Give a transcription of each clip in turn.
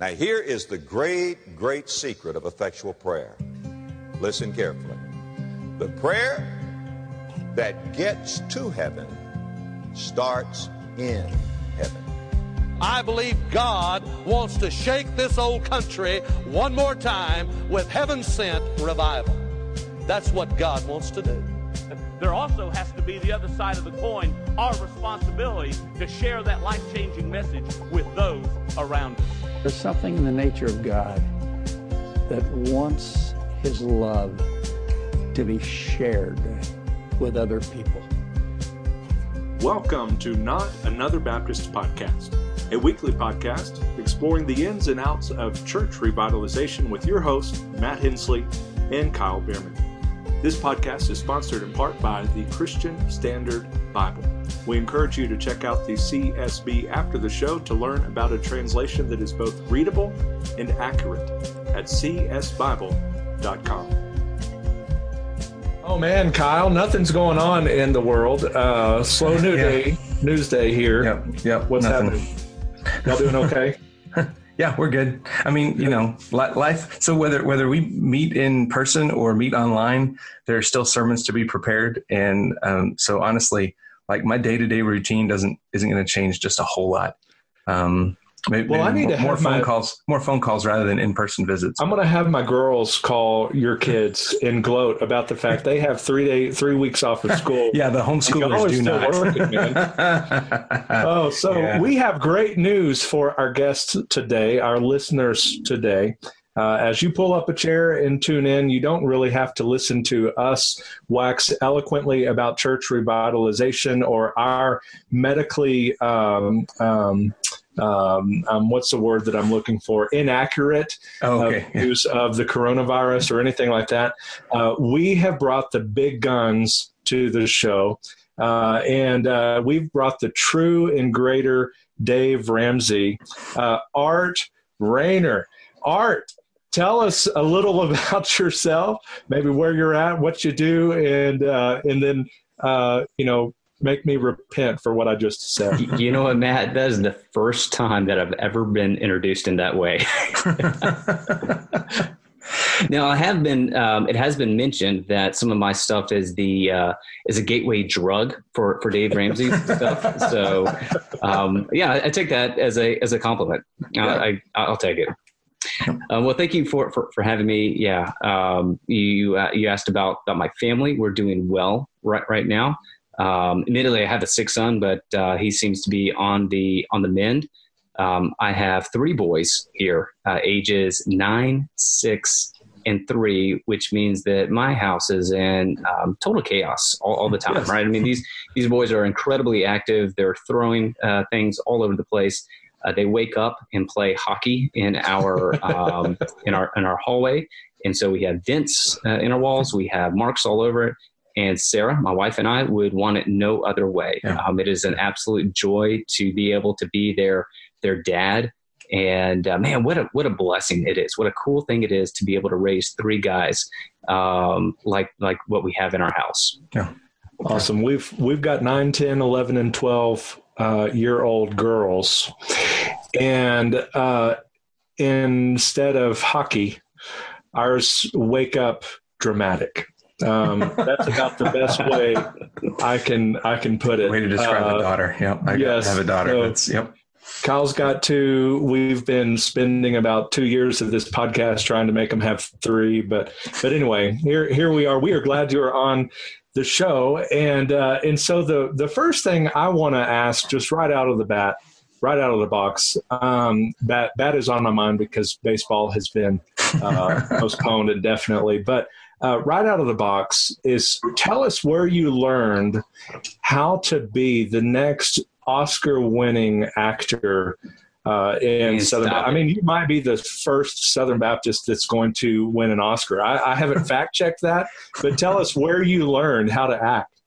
Now, here is the great, great secret of effectual prayer. Listen carefully. The prayer that gets to heaven starts in heaven. I believe God wants to shake this old country one more time with heaven sent revival. That's what God wants to do. There also has to be the other side of the coin, our responsibility to share that life changing message with those around us. There's something in the nature of God that wants His love to be shared with other people. Welcome to Not Another Baptist Podcast, a weekly podcast exploring the ins and outs of church revitalization with your hosts, Matt Henslee and Kyle Bueermann. This podcast is sponsored in part by the Christian Standard Bible. We encourage you to check out the CSB after the show to learn about a translation that is both readable and accurate at csbible.com. Oh man, Kyle, nothing's going on in the world. Uh, slow new Yeah. day, news day here. Yep. Yep. What's nothing. happening? Y'all doing okay? Yeah, we're good. I mean, you know, life. So whether whether we meet in person or meet online, there are still sermons to be prepared, and um, so honestly, like my day to day routine doesn't isn't going to change just a whole lot. Um, maybe, Well, I need to more, more phone my- calls, more phone calls rather than in person visits. I'm gonna have my girls call your kids and gloat about the fact they have three day, three weeks off of school. yeah, the homeschoolers do not. working, Oh, so Yeah. we have great news for our guests today, our listeners today. Uh, as you pull up a chair and tune in, you don't really have to listen to us wax eloquently about church revitalization or our medically, um, um, um, um, what's the word that I'm looking for? Inaccurate oh, uh, okay. Yeah. news of the coronavirus or anything like that. Uh, we have brought the big guns to the show, uh, and uh, we've brought the true and greater Dave Ramsey, uh, Art Rainer. Art, tell us a little about yourself, maybe where you're at, what you do, and uh, and then uh, you know make me repent for what I just said. You know what, Matt? That is the first time that I've ever been introduced in that way. now, I have been. Um, it has been mentioned that some of my stuff is the uh, is a gateway drug for for Dave Ramsey's stuff. So, um, yeah, I, I take that as a as a compliment. Uh, I I'll take it. Um, well, thank you for, for, for having me. Yeah, um, you uh, you asked about about my family. We're doing well right right now. Um, admittedly, I have a sick son, but uh, he seems to be on the on the mend. Um, I have three boys here, uh, ages nine, six, and three, which means that my house is in um, total chaos all, all the time. Yes. Right? I mean these these boys are incredibly active. They're throwing uh, things all over the place. Uh, they wake up and play hockey in our um, in our in our hallway, and so we have dents uh, in our walls. We have marks all over it. And Sarah, my wife, and I would want it no other way. Yeah. Um, it is an absolute joy to be able to be their their dad. And uh, man, what a what a blessing it is! What a cool thing it is to be able to raise three guys um, like like what we have in our house. Yeah, awesome. We've we've got 9, 10, 11, and 12 uh, year old girls. And uh, instead of hockey, ours wake up dramatic. Um, that's about the best way I can I can put it. Way to describe Uh, a daughter. Yep. I yes, have a daughter. so- That's yep. Kyle's got two. We've been spending about two years of this podcast trying to make them have three. But but anyway, here here we are. We are glad you are on the show. And uh, and so the the first thing I want to ask, just right out of the bat, right out of the box, um, bat bat is on my mind because baseball has been uh, postponed indefinitely. But uh, right out of the box is tell us where you learned how to be the next Oscar-winning actor uh, in Southern. I mean, you might be the first Southern Baptist that's going to win an Oscar. I, I haven't fact-checked that, but tell us where you learned how to act.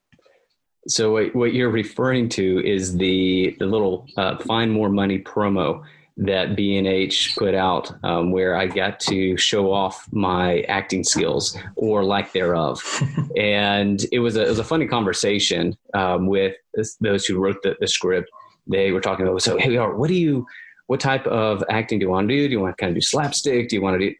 So what, what you're referring to is the the little uh, find more money promo that B&H put out, um, where I got to show off my acting skills or lack thereof, and it was a it was a funny conversation um, with this, those who wrote the, the script. They were talking about so hey, what do you what type of acting do you want to do? Do you want to kind of do slapstick? Do you want to do?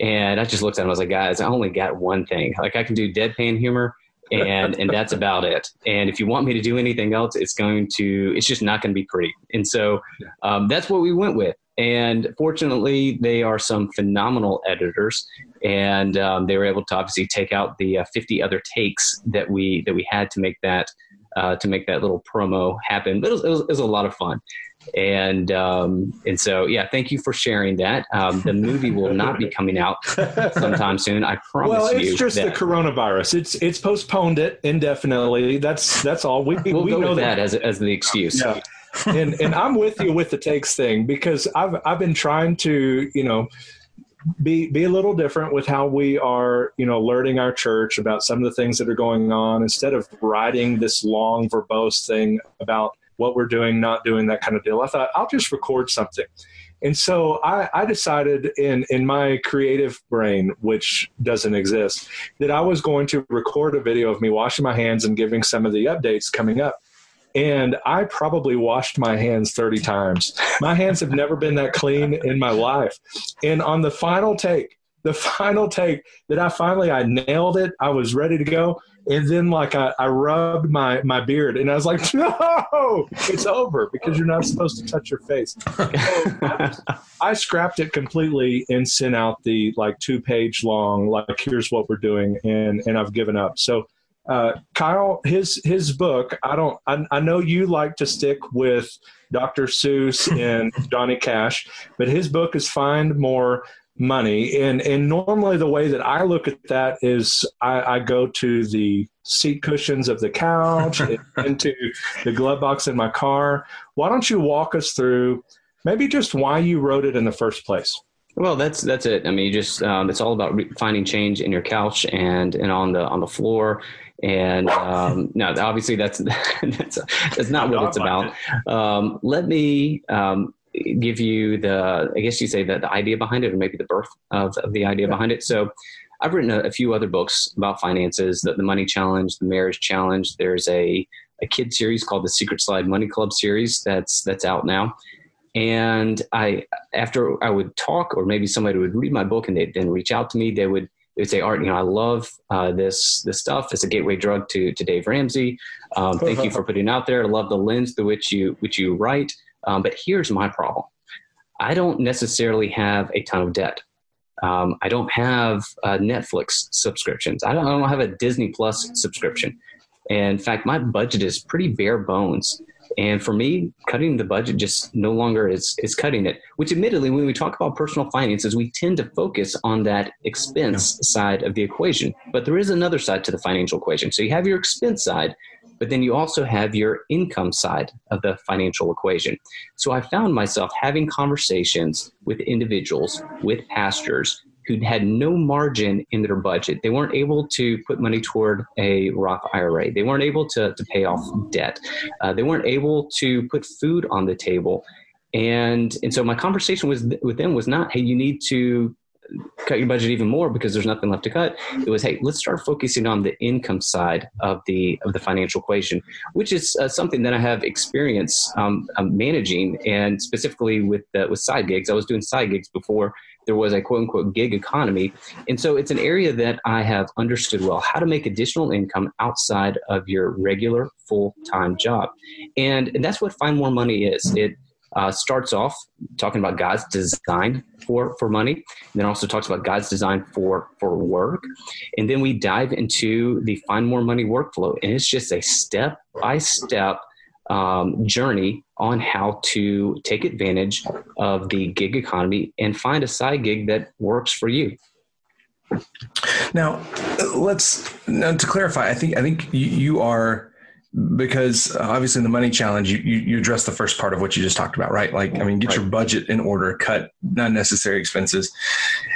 And I just looked at him. I was like, guys, I only got one thing. Like I can do deadpan humor, and and that's about it. And if you want me to do anything else, it's going to it's just not going to be pretty. And so um, that's what we went with. And fortunately, they are some phenomenal editors, and um, they were able to obviously take out the uh, 50 other takes that we that we had to make that uh, to make that little promo happen. But it was, it was, it was a lot of fun and um, and so yeah, thank you for sharing that. Um, the movie will not be coming out sometime soon. I promise you. well, it's just that. the coronavirus. It's it's postponed it indefinitely. That's that's all. We we'll we go know with that. that as as the excuse. Yeah. and and I'm with you with the takes thing because I've I've been trying to you know be be a little different with how we are you know alerting our church about some of the things that are going on instead of writing this long verbose thing about what we're doing, not doing that kind of deal. I thought I'll just record something. And so I, I, decided in, in my creative brain, which doesn't exist, that I was going to record a video of me washing my hands and giving some of the updates coming up. And I probably washed my hands 30 times. My hands have never been that clean in my life. And on the final take, the final take that I finally I nailed it. I was ready to go and then like I, I rubbed my my beard and I was like, no, it's over because you're not supposed to touch your face. So I, I scrapped it completely and sent out the like two page long like here's what we're doing and and I've given up. So uh, Kyle, his his book. I don't. I, I know you like to stick with Dr. Seuss and Johnny Cash, but his book is Find More money. And and normally the way that I look at that is I, I go to the seat cushions of the couch, into the glove box in my car. Why don't you walk us through maybe just why you wrote it in the first place? Well, that's that's it. I mean, you just um, it's all about re- finding change in your couch and and on the on the floor. And um, no, obviously that's that's that's not what it's about. Um, let me um, give you the, I guess you say that the idea behind it, or maybe the birth of, of the idea behind it. So I've written a, a, few other books about finances, the, the Money Challenge, the Marriage Challenge. There's a, a kid series called the Secret Slide Money Club series that's that's out now. And I, after I would talk, or maybe somebody would read my book and they'd then reach out to me, they would they would say, "Art, you know, I love uh, this this stuff. It's a gateway drug to to Dave Ramsey. Um, thank you for putting it out there. I love the lens through which you which you write." Um, but here's my problem I don't necessarily have a ton of debt. Um, I don't have uh, Netflix subscriptions. I don't, I don't have a Disney Plus subscription. And in fact, my budget is pretty bare bones. And for me, cutting the budget just no longer is, is cutting it, which admittedly, when we talk about personal finances, we tend to focus on that expense side of the equation. But there is another side to the financial equation. So you have your expense side, but then you also have your income side of the financial equation. So I found myself having conversations with individuals, with pastors who had no margin in their budget. They weren't able to put money toward a Roth IRA. They weren't able to, to pay off debt. Uh, they weren't able to put food on the table. And, and so my conversation was with them was not, hey, you need to cut your budget even more because there's nothing left to cut. It was, hey, let's start focusing on the income side of the of the financial equation, which is uh, something that I have experience um, um, managing, and specifically with uh, with side gigs. I was doing side gigs before there was a quote unquote gig economy, and so it's an area that I have understood well how to make additional income outside of your regular full time job, and, and that's what Find More Money is. It uh, starts off talking about God's design for for money, and then also talks about God's design for for work, and then we dive into the Find More Money workflow, and it's just a step by step Um, journey on how to take advantage of the gig economy and find a side gig that works for you. Now, let's now to clarify. I think I think you, you are because obviously in the money challenge you, you, you address the first part of what you just talked about right like i mean get right. your budget in order cut unnecessary expenses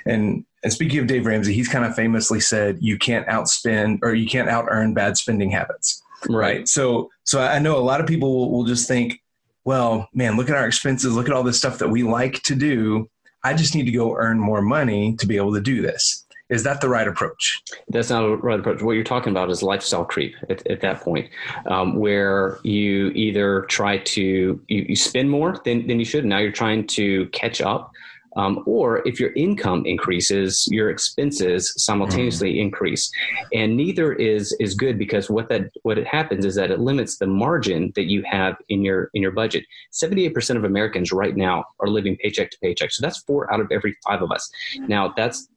and and speaking of dave ramsey he's kind of famously said you can't outspend or you can't out earn bad spending habits right, so so i know a lot of people will, will just think well man look at our expenses look at all this stuff that we like to do i just need to go earn more money to be able to do this is that the right approach? That's not the right approach. What you're talking about is lifestyle creep at, at that point, um, where you either try to you, you spend more than, than you should. Now you're trying to catch up um, or if your income increases, your expenses simultaneously mm. increase, and neither is is good because what that what it happens is that it limits the margin that you have in your in your budget. Seventy eight percent of Americans right now are living paycheck to paycheck, so that's four out of every five of us. Now that's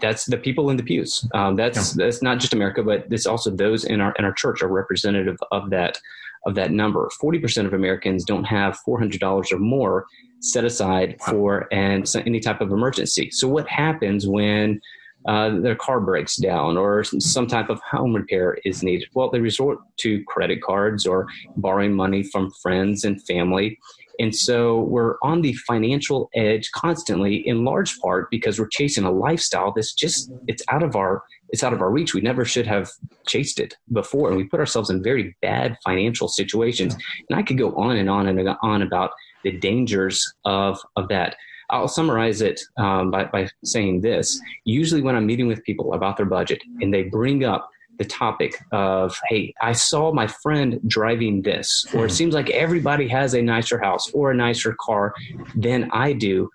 that's the people in the pews. Um, that's yeah. that's not just America, but it's also those in our in our church are representative of that of that number. Forty percent of Americans don't have four hundred dollars or more set aside for and any type of emergency. So what happens when uh, their car breaks down or some type of home repair is needed? Well, they resort to credit cards or borrowing money from friends and family. And so we're on the financial edge constantly in large part because we're chasing a lifestyle that's just it's out of our it's out of our reach. We never should have chased it before and we put ourselves in very bad financial situations. And I could go on and on and on about the dangers of, of that. I'll summarize it um, by, by saying this. Usually, when I'm meeting with people about their budget and they bring up the topic of, hey, I saw my friend driving this, or it seems like everybody has a nicer house or a nicer car than I do,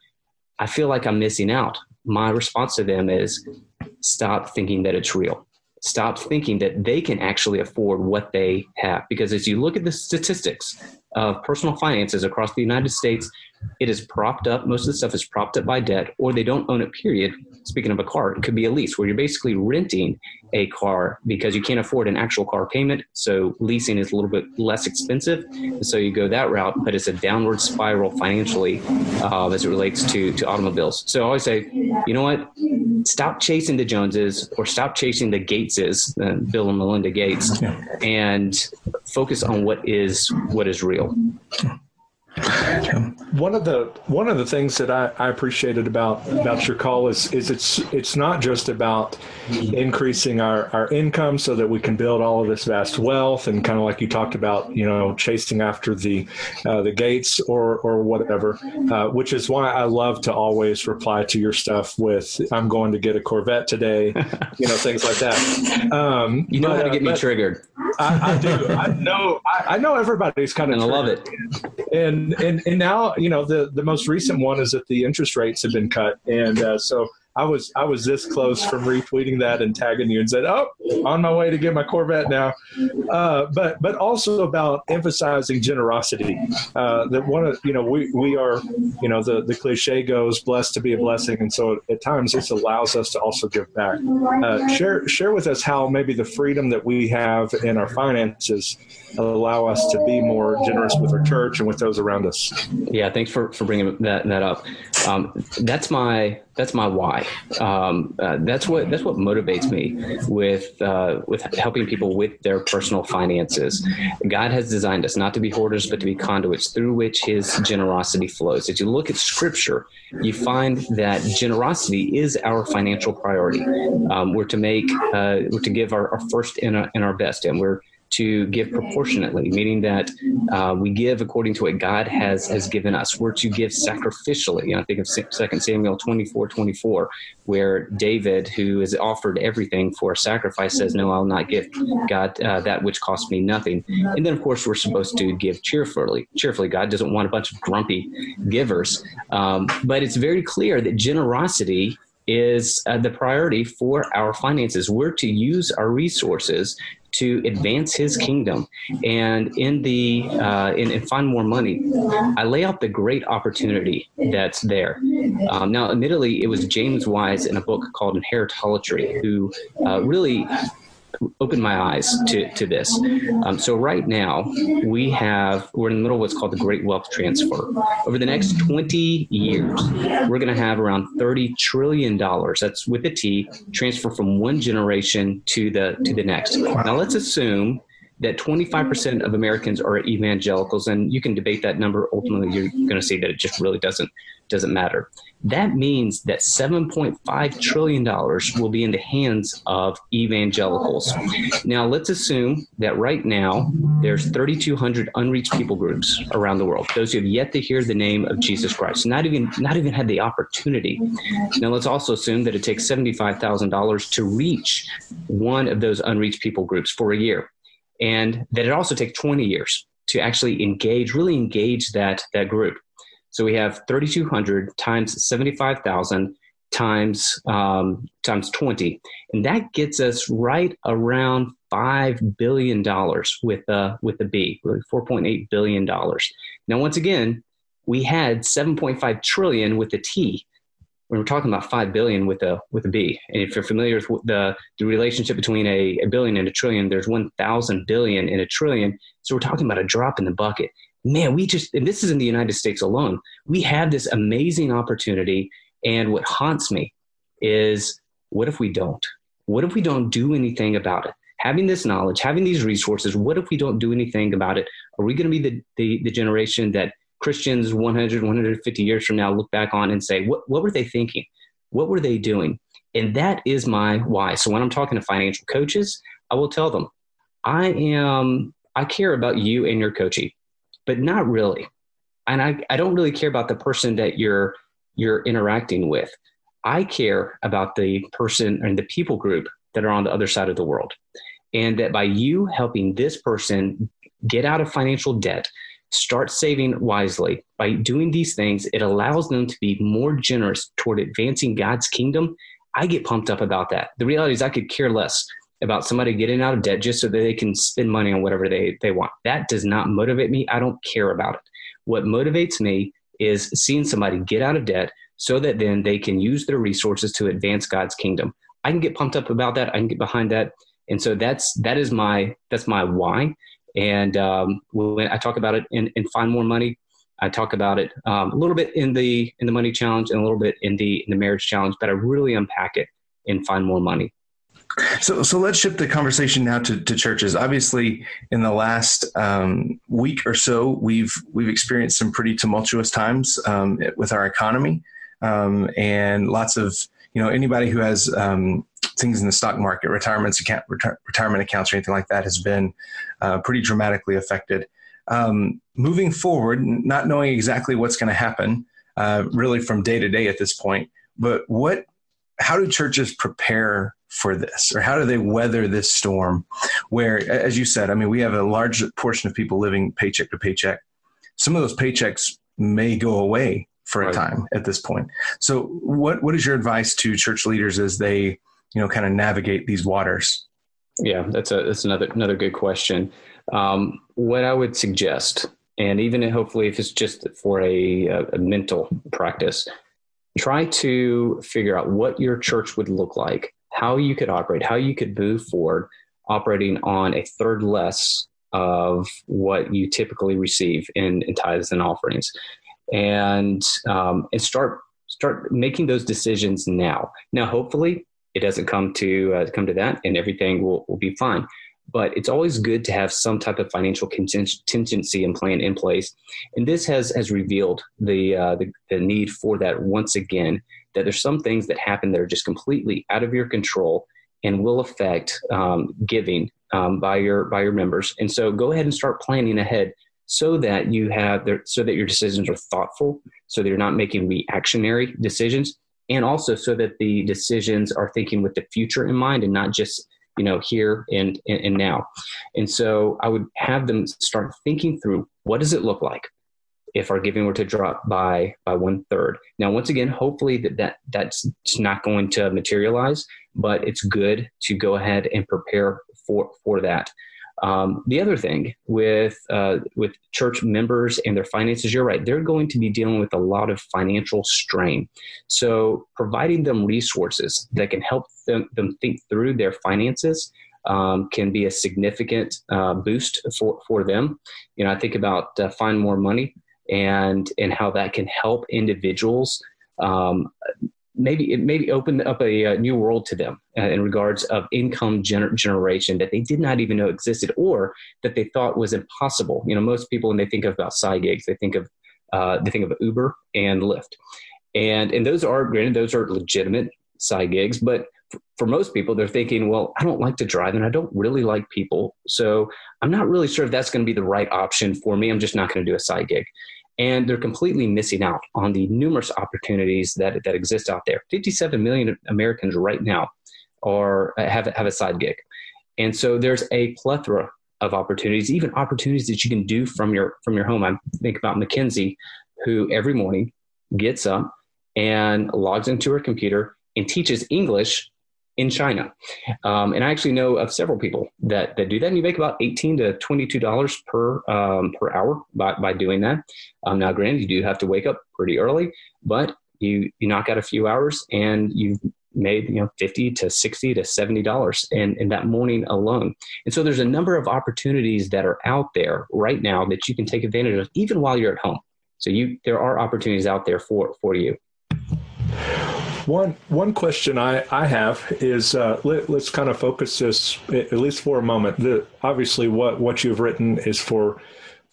I feel like I'm missing out. My response to them is stop thinking that it's real. Stop thinking that they can actually afford what they have. Because as you look at the statistics, of personal finances across the United States, it is propped up. Most of the stuff is propped up by debt, or they don't own it, period. Speaking of a car, it could be a lease where you're basically renting a car because you can't afford an actual car payment. So leasing is a little bit less expensive. So you go that route, but it's a downward spiral financially uh, as it relates to, to automobiles. So I always say, you know what? Stop chasing the Joneses or stop chasing the Gateses, uh, Bill and Melinda Gates, and focus on what is what is real. One of the one of the things that I, I, appreciated about about your call is is it's it's not just about increasing our, our income so that we can build all of this vast wealth and kind of like you talked about you know chasing after the uh, the gates or or whatever uh, which is why I love to always reply to your stuff with I'm going to get a Corvette today you know things like that. Um, you know but, how to get uh, me triggered. I, I, do. I know I, I know everybody's kind of and I love it. And and and now you know the the most recent one is that the interest rates have been cut, and uh, so I was I was this close from retweeting that and tagging you and said, "Oh, on my way to get my Corvette now." Uh, but but also about emphasizing generosity. Uh, that one of you know we we are you know the the cliche goes blessed to be a blessing, and so at times this allows us to also give back. Uh, share share with us how maybe the freedom that we have in our finances allow us to be more generous with our church and with those around us. Yeah, thanks for for bringing that that up. Um, that's my that's my why. Um, uh, that's what that's what motivates me with uh, with helping people with their personal finances. God has designed us not to be hoarders, but to be conduits through which His generosity flows. If you look at Scripture, you find that generosity is our financial priority. Um, we're to make uh, we're to give our, our first and our, and our best, and we're to give proportionately, meaning that uh, we give according to what God has has given us. We're to give sacrificially. I think of Second Samuel 24, 24, where David, who has offered everything for a sacrifice, says, "No, I'll not give God uh, that which costs me nothing." And then, of course, we're supposed to give cheerfully. Cheerfully, God doesn't want a bunch of grumpy givers, um, but it's very clear that generosity is uh, the priority for our finances. We're to use our resources to advance his kingdom and in the uh, and find more money i lay out the great opportunity that's there um, now admittedly it was james wise in a book called inheritology who uh, really opened my eyes to, to this. Um, so right now we have we're in the middle of what's called the Great Wealth Transfer. Over the next 20 years, we're going to have around 30 trillion dollars. That's with a T transfer from one generation to the to the next. Now let's assume that 25% of Americans are evangelicals, and you can debate that number. Ultimately, you're going to see that it just really doesn't doesn't matter. That means that 7.5 trillion dollars will be in the hands of evangelicals. Now, let's assume that right now there's 3,200 unreached people groups around the world. Those who have yet to hear the name of Jesus Christ, not even not even had the opportunity. Now, let's also assume that it takes $75,000 to reach one of those unreached people groups for a year and that it also takes 20 years to actually engage, really engage that that group. So we have 3,200 times 75,000 times um, times 20, and that gets us right around five billion dollars with a with a B, really 4.8 billion dollars. Now, once again, we had 7.5 trillion with a T when we're talking about five billion with a with a B, and if you're familiar with the the relationship between a, a billion and a trillion, there's one thousand billion in a trillion. So we're talking about a drop in the bucket. Man, we just and this is in the United States alone. We have this amazing opportunity, and what haunts me is what if we don't? What if we don't do anything about it? Having this knowledge, having these resources, what if we don't do anything about it? Are we going to be the, the, the generation that Christians 100, 150 years from now look back on and say, what, what were they thinking? What were they doing? And that is my why. So when I'm talking to financial coaches, I will tell them, I am, I care about you and your coaching, but not really. And I, I don't really care about the person that you're, you're interacting with. I care about the person and the people group that are on the other side of the world. And that by you helping this person get out of financial debt, start saving wisely. By doing these things, it allows them to be more generous toward advancing God's kingdom. I get pumped up about that. The reality is, I could care less about somebody getting out of debt just so that they can spend money on whatever they, they want. That does not motivate me. I don't care about it. What motivates me is seeing somebody get out of debt so that then they can use their resources to advance God's kingdom. I can get pumped up about that. I can get behind that. And so that's that is my that's my why. And um, when I talk about it in, in Find More Money, I talk about it um, a little bit in the in the money challenge and a little bit in the in the marriage challenge, but I really unpack it and Find More Money. So, so let's shift the conversation now to, to churches. Obviously, in the last um, week or so, we've we've experienced some pretty tumultuous times um, with our economy, um, and lots of you know anybody who has um, things in the stock market, retirements account, reti- retirement accounts, or anything like that has been uh, pretty dramatically affected. Um, moving forward, not knowing exactly what's going to happen, uh, really from day to day at this point, but what, how do churches prepare for this, or how do they weather this storm? Where, as you said, I mean, we have a large portion of people living paycheck to paycheck. Some of those paychecks may go away for a right. time at this point. So, what what is your advice to church leaders as they you know kind of navigate these waters? Yeah, that's a that's another another good question. Um, what I would suggest, and even hopefully if it's just for a, a mental practice, try to figure out what your church would look like, how you could operate, how you could move forward, operating on a third less of what you typically receive in, in tithes and offerings, and um, and start start making those decisions now. Now, hopefully, it doesn't come to uh, come to that, and everything will, will be fine. But it's always good to have some type of financial contingency and plan in place. And this has has revealed the, uh, the the need for that once again. That there's some things that happen that are just completely out of your control and will affect um, giving um, by your by your members. And so go ahead and start planning ahead so that you have there, so that your decisions are thoughtful, so that you're not making reactionary decisions, and also so that the decisions are thinking with the future in mind and not just you know here and, and, and now and so i would have them start thinking through what does it look like if our giving were to drop by by one third now once again hopefully that, that that's not going to materialize but it's good to go ahead and prepare for for that um, the other thing with uh, with church members and their finances, you're right; they're going to be dealing with a lot of financial strain. So, providing them resources that can help them, them think through their finances um, can be a significant uh, boost for for them. You know, I think about uh, find more money and and how that can help individuals um, maybe it maybe opened up a, a new world to them uh, in regards of income gener- generation that they did not even know existed or that they thought was impossible. You know, most people when they think about side gigs, they think of uh, they think of Uber and Lyft, and and those are granted those are legitimate side gigs, but for most people, they're thinking, well, I don't like to drive and I don't really like people. So I'm not really sure if that's going to be the right option for me. I'm just not going to do a side gig. And they're completely missing out on the numerous opportunities that, that exist out there. 57 million Americans right now are have, have a side gig. And so there's a plethora of opportunities, even opportunities that you can do from your from your home. I think about Mackenzie, who every morning gets up and logs into her computer and teaches English in China. Um, and I actually know of several people that, that do that. And you make about 18 to $22 per, um, per hour by, by doing that. Um, now, granted, you do have to wake up pretty early, but you, you knock out a few hours and you've made, you know, 50 to 60 to $70 in, in that morning alone. And so there's a number of opportunities that are out there right now that you can take advantage of even while you're at home. So you, there are opportunities out there for, for you. One one question I, I have is uh, let, us kind of focus this at least for a moment. The, obviously, what, what you've written is for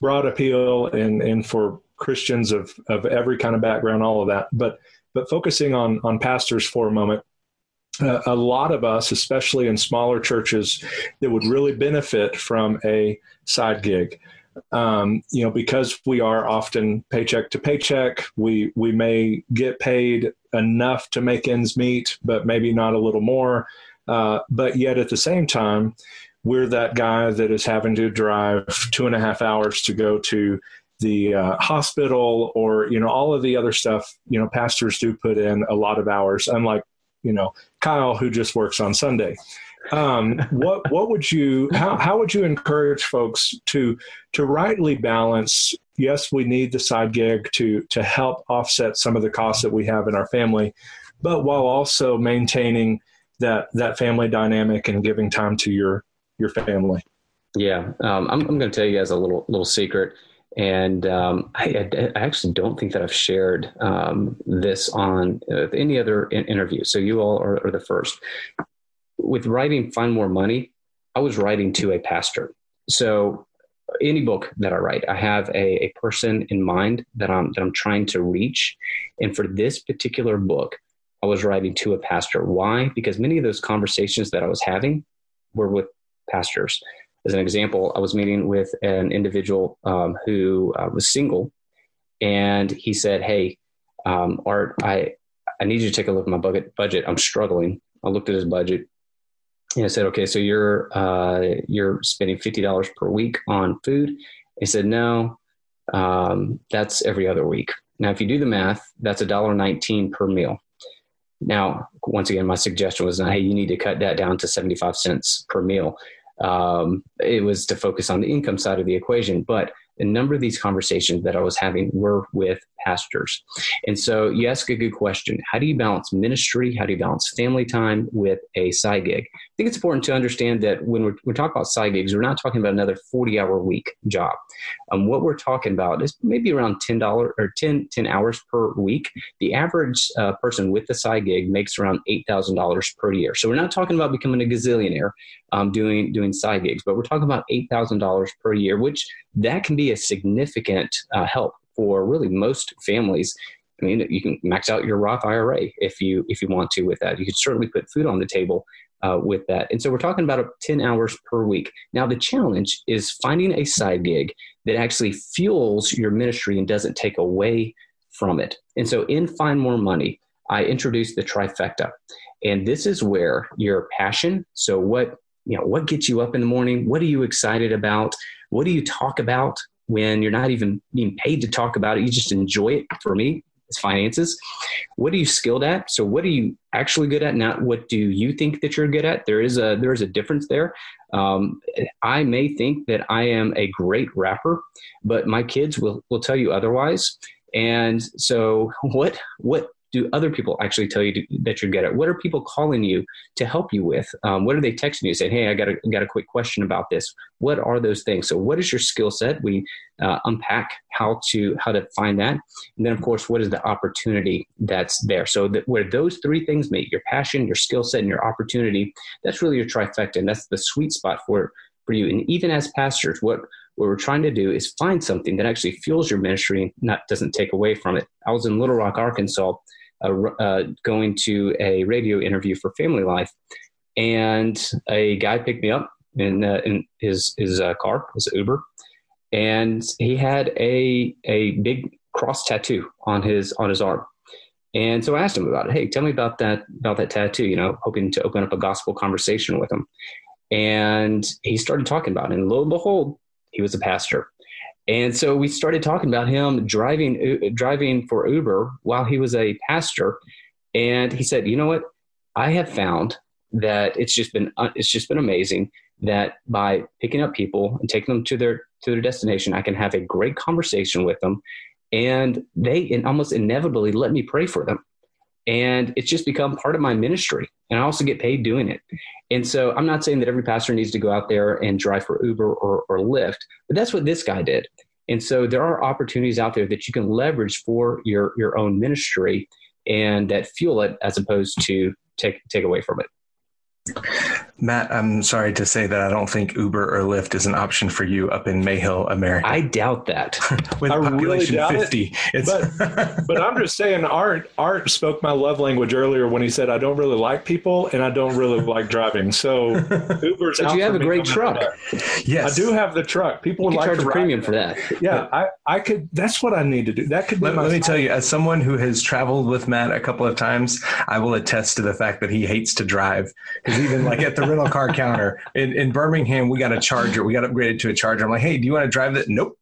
broad appeal and, and for Christians of, of every kind of background, all of that. But but focusing on on pastors for a moment, uh, a lot of us, especially in smaller churches, that would really benefit from a side gig um, you know, because we are often paycheck to paycheck, we we may get paid enough to make ends meet, but maybe not a little more. Uh, but yet at the same time, we're that guy that is having to drive two and a half hours to go to the uh, hospital or you know all of the other stuff. You know, pastors do put in a lot of hours, unlike you know Kyle who just works on Sunday um, what what would you how, how would you encourage folks to to rightly balance yes we need the side gig to to help offset some of the costs that we have in our family but while also maintaining that that family dynamic and giving time to your your family yeah um, i'm, I'm going to tell you guys a little little secret and um, I, I, actually don't think that I've shared um, this on uh, any other in- interview. So you all are, are, the first with writing Find More Money, I was writing to a pastor. So any book that I write, I have a, a person in mind that I'm that I'm trying to reach. And for this particular book, I was writing to a pastor. Why? Because many of those conversations that I was having were with pastors. As an example, I was meeting with an individual um, who uh, was single, and he said, "Hey, um, Art, I I need you to take a look at my budget. Budget. I'm struggling." I looked at his budget. And I said, okay, so you're uh, you're spending fifty dollars per week on food. He said, no, um, that's every other week. Now, if you do the math, that's a dollar nineteen per meal. Now, once again, my suggestion was, hey, you need to cut that down to seventy five cents per meal. Um, it was to focus on the income side of the equation, but a number of these conversations that I was having were with pastors. And so you ask a good question. How do you balance ministry? How do you balance family time with a side gig? I think it's important to understand that when we're, we're talking about side gigs, we're not talking about another 40 hour week job. Um, what we're talking about is maybe around $10 or 10, 10 hours per week. The average uh, person with the side gig makes around $8,000 per year. So we're not talking about becoming a gazillionaire um, doing, doing side gigs, but we're talking about $8,000 per year, which that can be a significant uh, help for really most families. I mean, you can max out your Roth IRA if you if you want to with that. You can certainly put food on the table uh, with that. And so we're talking about 10 hours per week. Now, the challenge is finding a side gig that actually fuels your ministry and doesn't take away from it. And so in Find More Money, I introduced the trifecta. And this is where your passion, so what you know, what gets you up in the morning? What are you excited about? What do you talk about when you're not even being paid to talk about it? You just enjoy it. For me, it's finances. What are you skilled at? So what are you actually good at? Not what do you think that you're good at? There is a there is a difference there. Um, I may think that I am a great rapper, but my kids will will tell you otherwise. And so what what do other people actually tell you to, that you're good at? What are people calling you to help you with? Um, what are they texting you saying, "Hey, I got a got a quick question about this"? What are those things? So, what is your skill set? We uh, unpack how to how to find that, and then of course, what is the opportunity that's there? So, that where those three things meet, your passion, your skill set, and your opportunity, that's really your trifecta, and that's the sweet spot for for you. And even as pastors, what what we're trying to do is find something that actually fuels your ministry and not doesn't take away from it. I was in Little Rock, Arkansas, uh, uh, going to a radio interview for Family Life, and a guy picked me up in uh, in his his uh, car, his Uber, and he had a a big cross tattoo on his on his arm. And so I asked him about it. Hey, tell me about that about that tattoo. You know, hoping to open up a gospel conversation with him. And he started talking about it. And lo and behold, he was a pastor. And so we started talking about him driving driving for Uber while he was a pastor. And he said, "You know what? I have found that it's just been uh, it's just been amazing that by picking up people and taking them to their to their destination, I can have a great conversation with them, and they almost inevitably let me pray for them and it's just become part of my ministry and i also get paid doing it. And so i'm not saying that every pastor needs to go out there and drive for uber or, or lyft but that's what this guy did. And so there are opportunities out there that you can leverage for your your own ministry and that fuel it as opposed to take take away from it Matt, I'm sorry to say that I don't think Uber or Lyft is an option for you up in Mayhill, America. I doubt that. With I population really 50. It. But, but I'm just saying, Art, Art spoke my love language earlier when he said, I don't really like people and I don't really like driving. So Uber's But you have a great truck. Yes. I do have the truck. People would like charge to a premium for that. Yeah, I, I could, that's what I need to do. That could let, let me tell you, as someone who has traveled with Matt a couple of times, I will attest to the fact that he hates to drive because even like at the rental car counter in, in Birmingham, we got a charger. We got upgraded to a charger. I'm like, hey, do you want to drive that? Nope.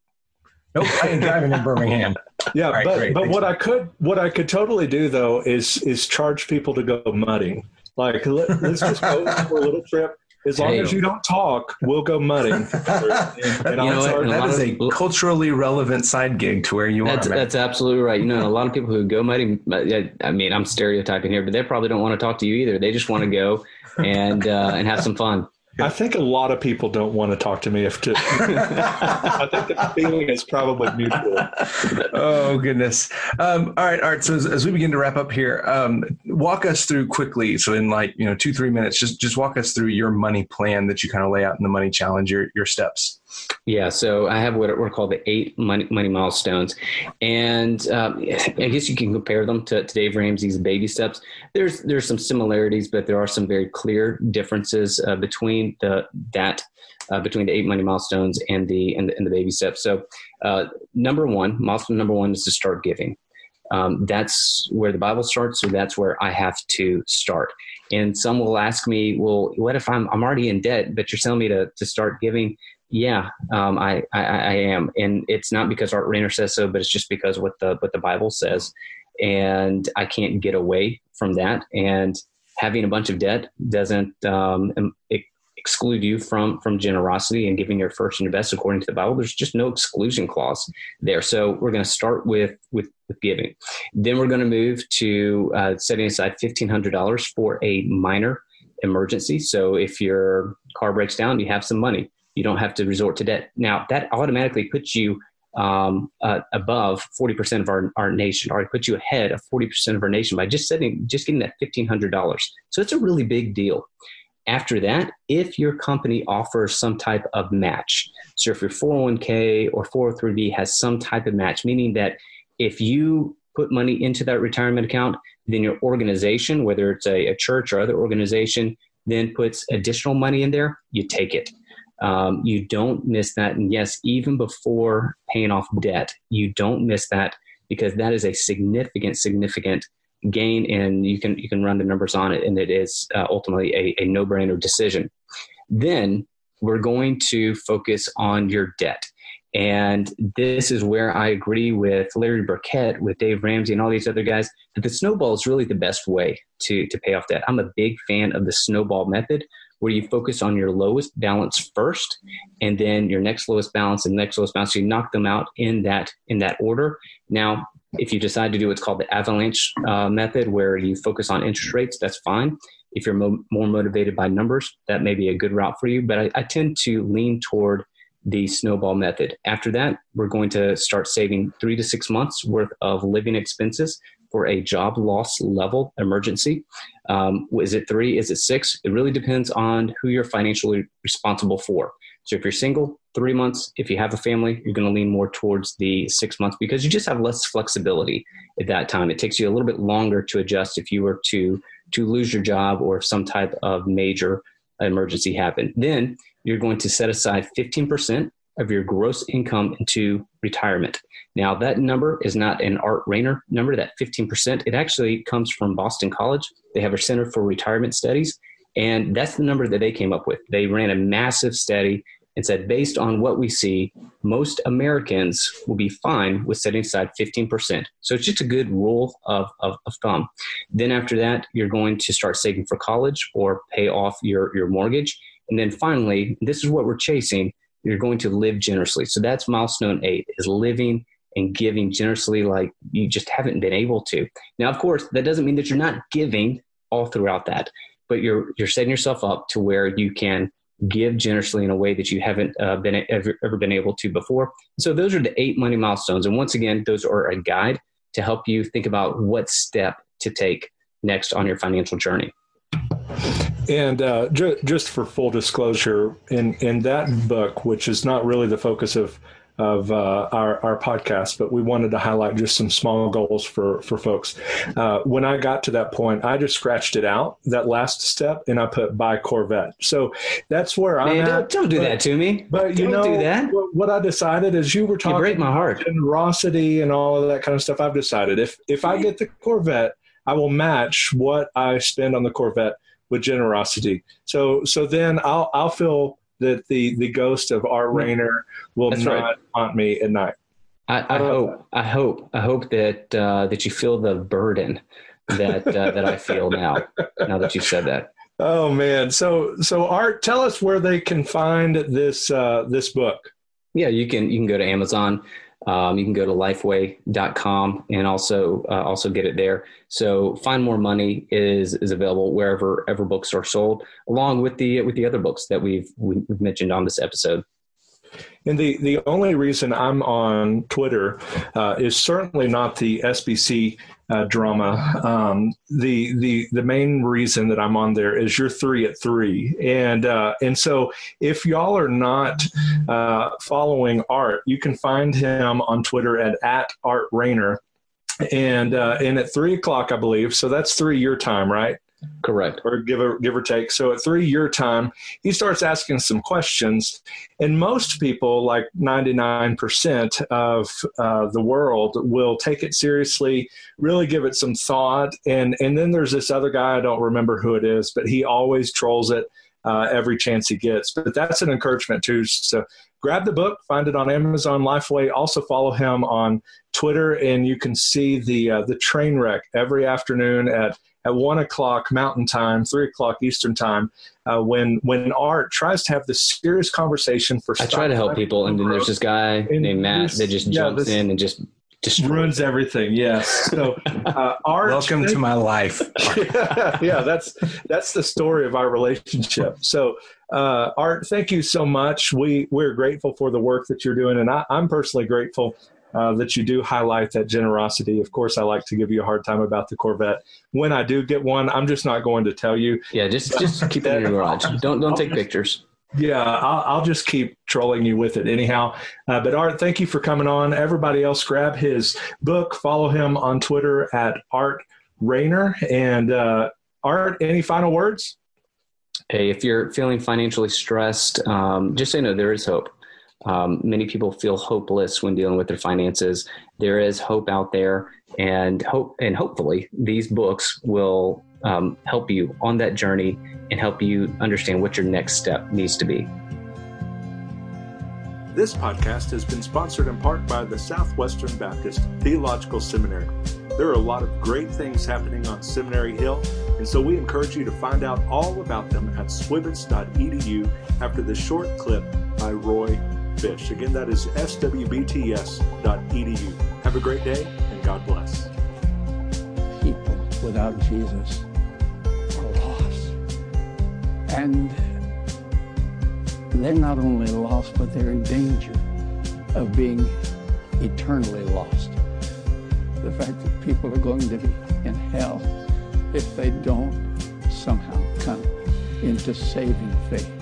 Nope, I ain't driving in Birmingham. Yeah, right, but great, but what I could what I could totally do though is is charge people to go mudding. Like let, us just go for a little trip. As long hey, as you don't talk, we'll go mudding. and, and you know that is a culturally relevant side gig to where you that's, are. That's absolutely right. You know, a lot of people who go mudding. I mean, I'm stereotyping here, but they probably don't want to talk to you either. They just want to go and uh, and have some fun. I think a lot of people don't want to talk to me if to. I think the feeling is probably mutual. Oh goodness! Um, all right, Art. So as, as, we begin to wrap up here, um, walk us through quickly. So in like you know two three minutes, just just walk us through your money plan that you kind of lay out in the money challenge. Your your steps. Yeah, so I have what we're called the eight money, money milestones, and um, I guess you can compare them to, to, Dave Ramsey's baby steps. There's there's some similarities, but there are some very clear differences uh, between the that uh, between the eight money milestones and the and the, and the baby steps. So, uh, number one, milestone number one is to start giving. Um, that's where the Bible starts, so that's where I have to start. And some will ask me, well, what if I'm I'm already in debt, but you're telling me to to start giving? Yeah, um, I, I, I am, and it's not because Art Rainer says so, but it's just because what the what the Bible says, and I can't get away from that. And having a bunch of debt doesn't um, exclude you from from generosity and giving your first and best according to the Bible. There's just no exclusion clause there. So we're going to start with with with giving. Then we're going to move to uh, setting aside fifteen hundred dollars for a minor emergency. So if your car breaks down, you have some money you don't have to resort to debt. Now, that automatically puts you um, uh, above 40% of our, our nation, or it puts you ahead of 40% of our nation by just setting, just getting that $1,500. So it's a really big deal. After that, if your company offers some type of match, so if your 401k or 403b has some type of match, meaning that if you put money into that retirement account, then your organization, whether it's a, a church or other organization, then puts additional money in there, you take it um, you don't miss that. And yes, even before paying off debt, you don't miss that because that is a significant, significant gain, and you can you can run the numbers on it, and it is uh, ultimately a, a no brainer decision. Then we're going to focus on your debt. And this is where I agree with Larry Burkett, with Dave Ramsey, and all these other guys that the snowball is really the best way to, to pay off debt. I'm a big fan of the snowball method, where you focus on your lowest balance first and then your next lowest balance and next lowest balance. So you knock them out in that in that order. Now, If you decide to do what's called the avalanche uh, method, where you focus on interest rates, that's fine. If you're mo- more motivated by numbers, that may be a good route for you. But I, I tend to lean toward the snowball method. After that, we're going to start saving three to six months worth of living expenses for a job loss level emergency. Um, is it three? Is it six? It really depends on who you're financially responsible for. So if you're single, three months. If you have a family, you're going to lean more towards the six months because you just have less flexibility at that time. It takes you a little bit longer to adjust if you were to to lose your job or if some type of major emergency happened. Then you're going to set aside 15% of your gross income into retirement. Now, that number is not an Art Rainer number, that 15%. It actually comes from Boston College. They have a Center for Retirement Studies, and that's the number that they came up with. They ran a massive study and said, based on what we see, most Americans will be fine with setting aside 15%. So it's just a good rule of, of, of, thumb. Then after that, you're going to start saving for college or pay off your, your mortgage. And then finally, this is what we're chasing. You're going to live generously. So that's milestone eight is living and giving generously like you just haven't been able to. Now, of course, that doesn't mean that you're not giving all throughout that, but you're, you're setting yourself up to where you can give generously in a way that you haven't uh, been ever, ever been able to before. So those are the eight money milestones. And once again, those are a guide to help you think about what step to take next on your financial journey. And uh, ju- just for full disclosure, in in that book, which is not really the focus of of uh, our, our podcast, but we wanted to highlight just some small goals for, for folks. Uh, when I got to that point, I just scratched it out, that last step, and I put buy Corvette. So that's where Man, I'm don't, at. don't do but, that to me. But you don't know, do that. What, what I decided is you were talking you break my heart. generosity and all of that kind of stuff. I've decided if, if I get the Corvette, I will match what I spend on the Corvette with generosity. So, so then I'll, I'll feel that the the ghost of Art Rainer will That's not right. haunt me at night. I, I hope, I hope, I hope that uh, that you feel the burden that uh, that I feel now. Now that you've said that. Oh man! So so Art, tell us where they can find this uh, this book. Yeah, you can you can go to Amazon. Um, you can go to lifeway.com and also uh, also get it there. So find more money is is available wherever ever books are sold, along with the with the other books that we've we've mentioned on this episode. And the, the only reason I'm on Twitter uh, is certainly not the SBC uh, drama. Um, the the the main reason that I'm on there is you're three at three, and uh, and so if y'all are not uh, following Art, you can find him on Twitter at at Art Rainer, and uh, and at three o'clock I believe. So that's three your time, right? Correct. or give or give or take. So at three year time, he starts asking some questions, and most people, like ninety nine percent of uh, the world, will take it seriously, really give it some thought, and and then there's this other guy I don't remember who it is, but he always trolls it. Uh, every chance he gets, but that's an encouragement too. So grab the book, find it on Amazon Lifeway. Also follow him on Twitter, and you can see the uh, the train wreck every afternoon at at one o'clock Mountain Time, three o'clock Eastern Time, uh, when when Art tries to have this serious conversation for. I try to help people, and then there's this guy And named Matt this- that just yeah, jumps this- in and just destroys. ruins everything. Yes. So uh, Art, Welcome to my life. yeah, yeah, that's that's the story of our relationship. So, uh, Art, thank you so much. We we're grateful for the work that you're doing, and I, I'm personally grateful uh, that you do highlight that generosity. Of course, I like to give you a hard time about the Corvette. When I do get one, I'm just not going to tell you. Yeah, just just keep it in your garage. Don't don't take pictures. Yeah, I'll, I'll just keep trolling you with it anyhow. Uh, but Art, thank you for coming on. Everybody else, grab his book. Follow him on Twitter at Art Rainer. And uh, Art, any final words? Hey, if you're feeling financially stressed, um, just you know, there is hope. Um, many people feel hopeless when dealing with their finances. There is hope out there, and hope, and hopefully, these books will um, help you on that journey and help you understand what your next step needs to be. This podcast has been sponsored in part by the Southwestern Baptist Theological Seminary. There are a lot of great things happening on Seminary Hill, and so we encourage you to find out all about them at swbts.edu after this short clip by Roy Again, that is swbts.edu. Have a great day and God bless. People without Jesus are lost. And they're not only lost, but they're in danger of being eternally lost. The fact that people are going to be in hell if they don't somehow come into saving faith.